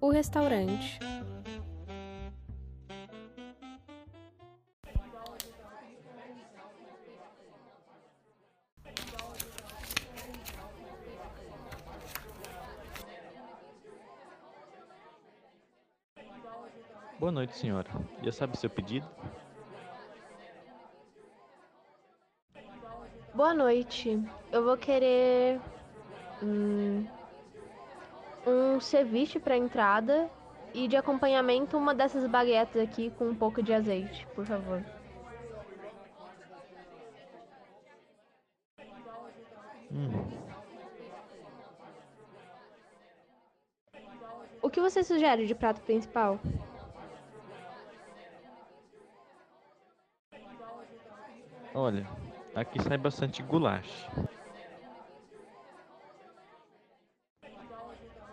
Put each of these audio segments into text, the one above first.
o restaurante. Boa noite, senhora. Já sabe seu pedido? Boa noite. Eu vou querer hum, um ceviche para entrada e de acompanhamento uma dessas baguetes aqui com um pouco de azeite, por favor. Hum, O que você sugere de prato principal? olha, aqui sai bastante goulash.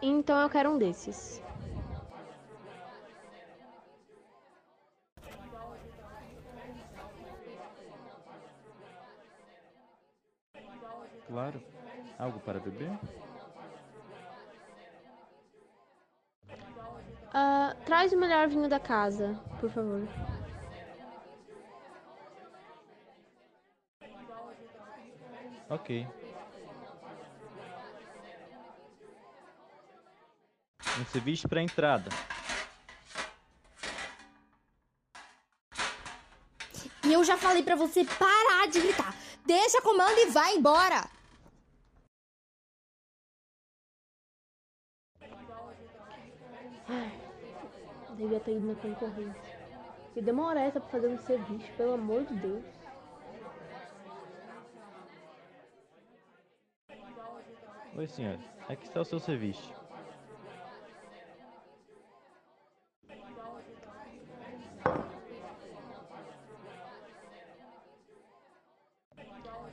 Então eu quero um desses. Claro. Algo para beber? Ah, traz o melhor vinho da casa, por favor. Ok. Um ceviche para entrada. E eu já falei pra você parar de gritar. Deixa a comanda e vai embora. Devia ter ido na concorrência. E demora essa pra fazer um ceviche, pelo amor de Deus. Oi, senhora. Aqui está o seu ceviche.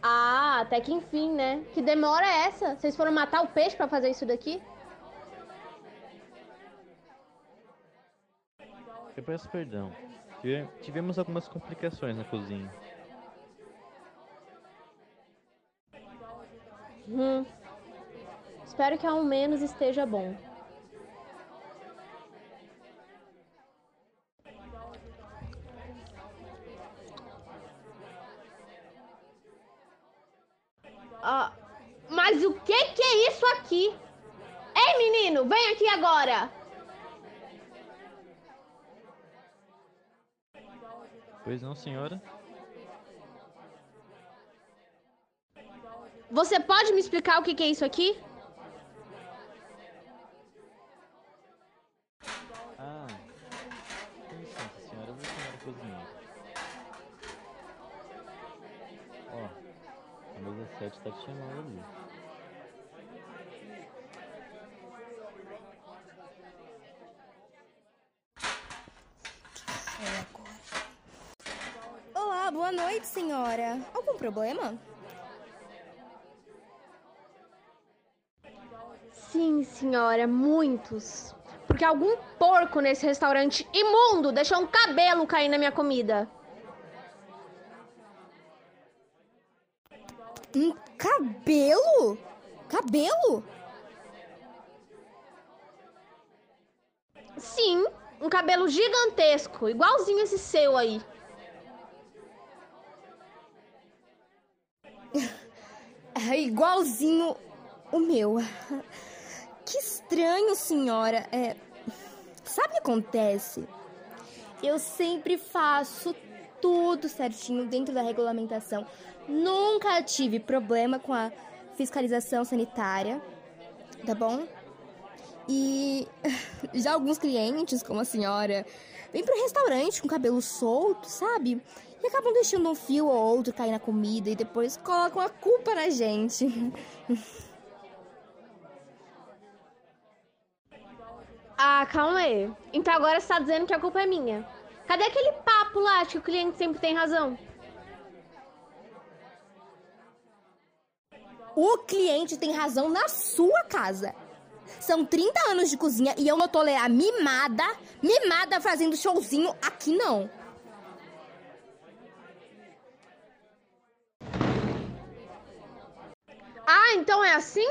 Ah, até que enfim, né? Que demora é essa? Vocês foram matar o peixe pra fazer isso daqui? Eu peço perdão. Tive- Tivemos algumas complicações na cozinha. Hum. Espero que ao menos esteja bom. Mas o que que é isso aqui? Ei, menino, vem aqui agora! Pois não, senhora? Você pode me explicar o que que é isso aqui? Ah, com licença, senhora. Eu vou chamar cozinheiro. Ó, a mesa 7 tá te chamando ali. Boa noite, senhora. Algum problema? Sim, senhora, muitos. Porque algum porco nesse restaurante imundo deixou um cabelo cair na minha comida. Um cabelo? Cabelo? Sim, um cabelo gigantesco, igualzinho esse seu aí. É igualzinho o meu. Que estranho, senhora. É, sabe o que acontece? Eu sempre faço tudo certinho dentro da regulamentação. Nunca tive problema com a fiscalização sanitária, tá bom? E já alguns clientes, como a senhora, vêm pro restaurante com cabelo solto, sabe? E acabam deixando um fio ou outro cair na comida e depois colocam a culpa na gente. Ah, calma aí. Então agora você tá dizendo que a culpa é minha. Cadê aquele papo lá de que o cliente sempre tem razão? O cliente tem razão na sua casa. São 30 anos de cozinha e eu não tolerar mimada, mimada fazendo showzinho aqui não. Ah, então é assim?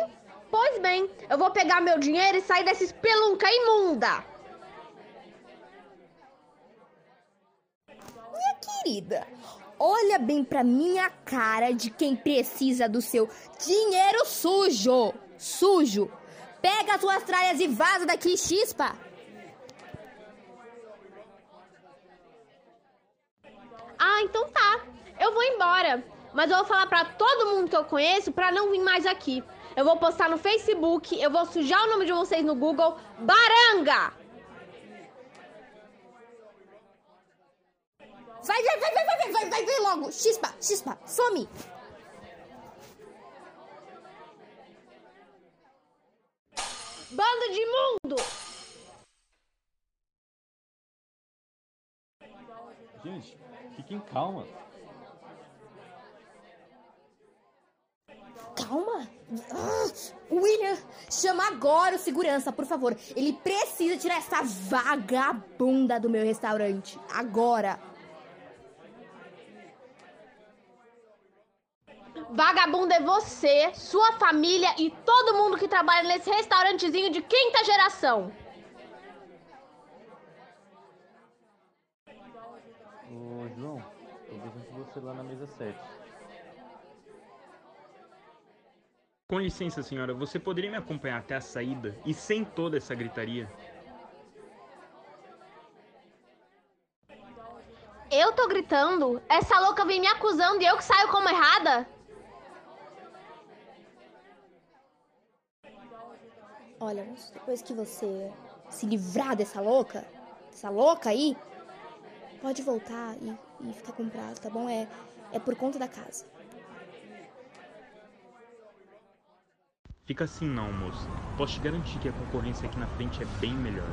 Pois bem, eu vou pegar meu dinheiro e sair dessa espelunca imunda. Minha querida, olha bem pra minha cara de quem precisa do seu dinheiro sujo. Sujo. Pega as suas tralhas e vaza daqui, chispa! Ah, então tá. Eu vou embora. Mas eu vou falar para todo mundo que eu conheço para não vir mais aqui. Eu vou postar no Facebook, eu vou sujar o nome de vocês no Google. Baranga! Vai, vai, vai, vai, vai, vai, vai, vai logo! Chispa, chispa, some! Bando de imundo! Gente, fiquem calma. Calma. Ah, William, chama agora o segurança, por favor. Ele precisa tirar essa vagabunda do meu restaurante. Agora. Vagabundo é você, sua família e todo mundo que trabalha nesse restaurantezinho de quinta geração. Ô, João, tô vendo você lá na mesa 7. Com licença, senhora, você poderia me acompanhar até a saída e sem toda essa gritaria? Eu tô gritando? Essa louca vem me acusando e eu que saio como errada? Olha, moço, depois que você se livrar dessa louca, dessa louca aí, pode voltar e, e ficar com o prato, tá bom? É, é por conta da casa. Fica assim não, moça. Posso te garantir que a concorrência aqui na frente é bem melhor.